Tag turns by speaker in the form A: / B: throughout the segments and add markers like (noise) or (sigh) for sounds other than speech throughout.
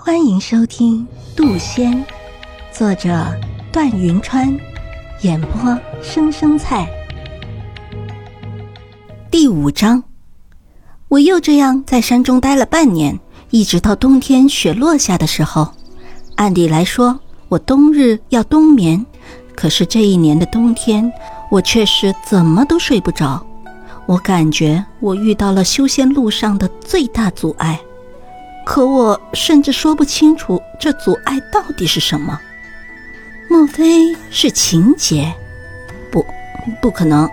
A: 欢迎收听《渡仙》，作者段云川，演播生生菜。第五章，我又这样在山中待了半年，一直到冬天雪落下的时候。按理来说，我冬日要冬眠，可是这一年的冬天，我却是怎么都睡不着。我感觉我遇到了修仙路上的最大阻碍。可我甚至说不清楚这阻碍到底是什么？莫非是情节？不，不可能！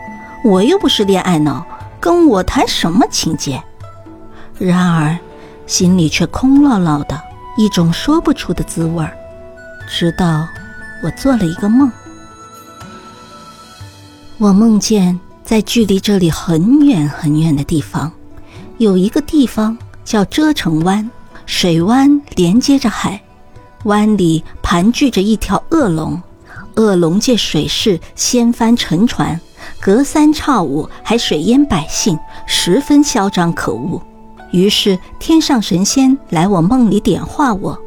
A: 我又不是恋爱脑，跟我谈什么情节？然而，心里却空落落的，一种说不出的滋味儿。直到我做了一个梦，我梦见在距离这里很远很远的地方，有一个地方叫遮城湾。水湾连接着海，湾里盘踞着一条恶龙。恶龙借水势掀翻沉船，隔三差五还水淹百姓，十分嚣张可恶。于是天上神仙来我梦里点化我，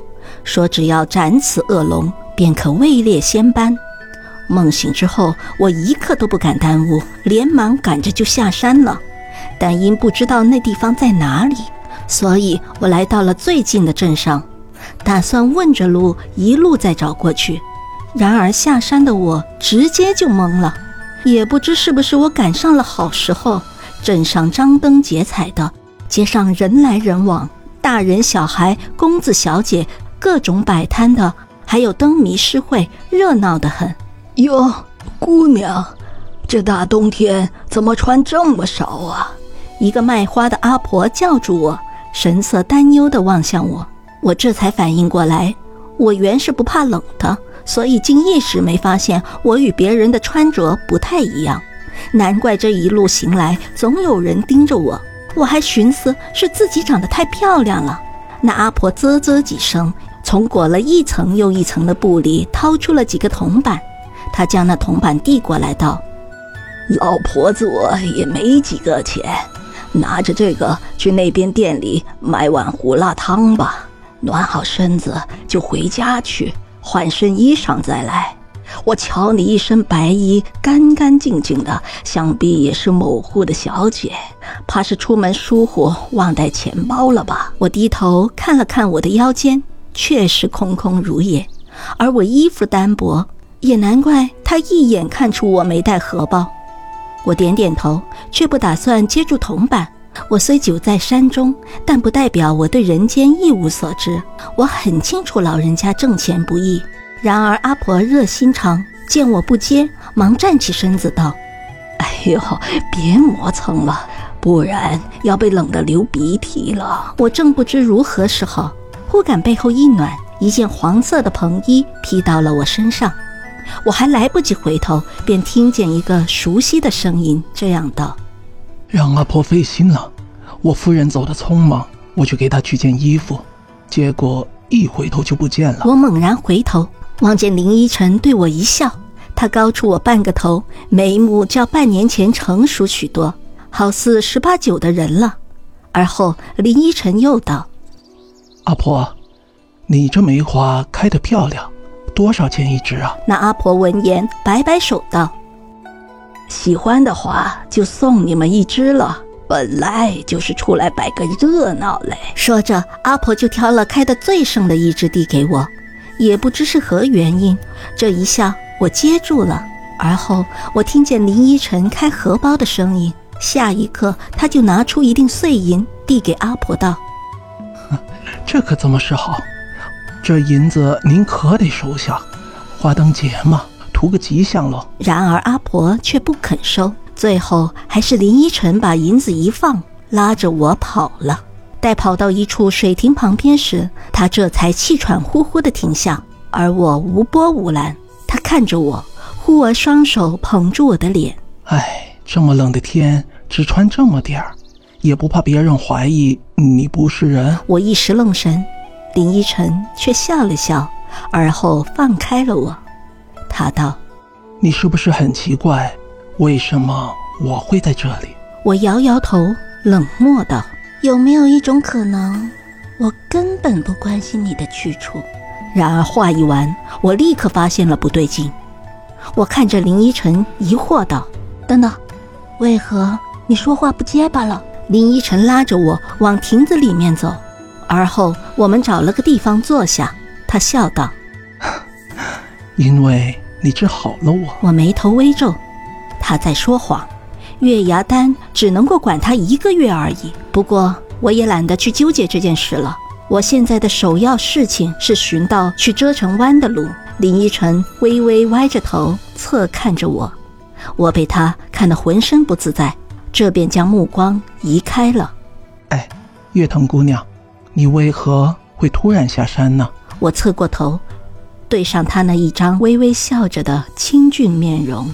A: 说只要斩此恶龙，便可位列仙班。梦醒之后，我一刻都不敢耽误，连忙赶着就下山了。但因不知道那地方在哪里。所以我来到了最近的镇上，打算问着路一路再找过去。然而下山的我直接就懵了，也不知是不是我赶上了好时候。镇上张灯结彩的，街上人来人往，大人小孩、公子小姐，各种摆摊的，还有灯谜诗会，热闹得很。
B: 哟，姑娘，这大冬天怎么穿这么少啊？
A: 一个卖花的阿婆叫住我。神色担忧地望向我，我这才反应过来，我原是不怕冷的，所以竟一时没发现我与别人的穿着不太一样。难怪这一路行来总有人盯着我，我还寻思是自己长得太漂亮了。那阿婆啧啧几声，从裹了一层又一层的布里掏出了几个铜板，她将那铜板递过来道：“
B: 老婆子我也没几个钱。”拿着这个去那边店里买碗胡辣汤吧，暖好身子就回家去换身衣裳再来。我瞧你一身白衣，干干净净的，想必也是某户的小姐，怕是出门疏忽忘带钱包了吧？
A: 我低头看了看我的腰间，确实空空如也，而我衣服单薄，也难怪他一眼看出我没带荷包。我点点头，却不打算接住铜板。我虽久在山中，但不代表我对人间一无所知。我很清楚老人家挣钱不易。然而阿婆热心肠，见我不接，忙站起身子道：“
B: 哎呦，别磨蹭了，不然要被冷得流鼻涕了。”
A: 我正不知如何是好，忽感背后一暖，一件黄色的蓬衣披到了我身上。我还来不及回头，便听见一个熟悉的声音这样道：“
C: 让阿婆费心了。我夫人走得匆忙，我去给她取件衣服，结果一回头就不见了。”
A: 我猛然回头，望见林依晨对我一笑，她高出我半个头，眉目较半年前成熟许多，好似十八九的人了。而后林依晨又道：“
C: 阿婆，你这梅花开得漂亮。”多少钱一只啊？
A: 那阿婆闻言摆摆手道：“
B: 喜欢的话就送你们一只了。本来就是出来摆个热闹嘞。”
A: 说着，阿婆就挑了开的最盛的一只递给我。也不知是何原因，这一下我接住了。而后我听见林依晨开荷包的声音，下一刻他就拿出一锭碎银递给阿婆道：“ (laughs)
C: 这可怎么是好？”这银子您可得收下，花灯节嘛，图个吉祥喽。
A: 然而阿婆却不肯收，最后还是林依晨把银子一放，拉着我跑了。待跑到一处水亭旁边时，他这才气喘呼呼地停下，而我无波无澜。他看着我，忽而双手捧住我的脸。
C: 哎，这么冷的天，只穿这么点儿，也不怕别人怀疑你不是人？
A: 我一时愣神。林依晨却笑了笑，而后放开了我。他道：“
C: 你是不是很奇怪，为什么我会在这里？”
A: 我摇摇头，冷漠道：“有没有一种可能，我根本不关心你的去处。然而话一完，我立刻发现了不对劲。我看着林依晨，疑惑道：“
B: 等等，为何你说话不结巴了？”
A: 林依晨拉着我往亭子里面走，而后我们找了个地方坐下。他笑道：“ (laughs)
C: 因为你治好了我。”
A: 我眉头微皱，他在说谎。月牙丹只能够管他一个月而已。不过我也懒得去纠结这件事了。我现在的首要事情是寻到去遮城湾的路。林依晨微微歪着头侧看着我，我被他看得浑身不自在。这便将目光移开了。
C: 哎，月藤姑娘，你为何会突然下山呢？
A: 我侧过头，对上他那一张微微笑着的清俊面容。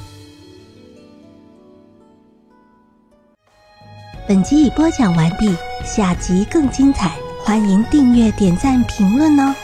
A: 本集已播讲完毕，下集更精彩，欢迎订阅、点赞、评论哦。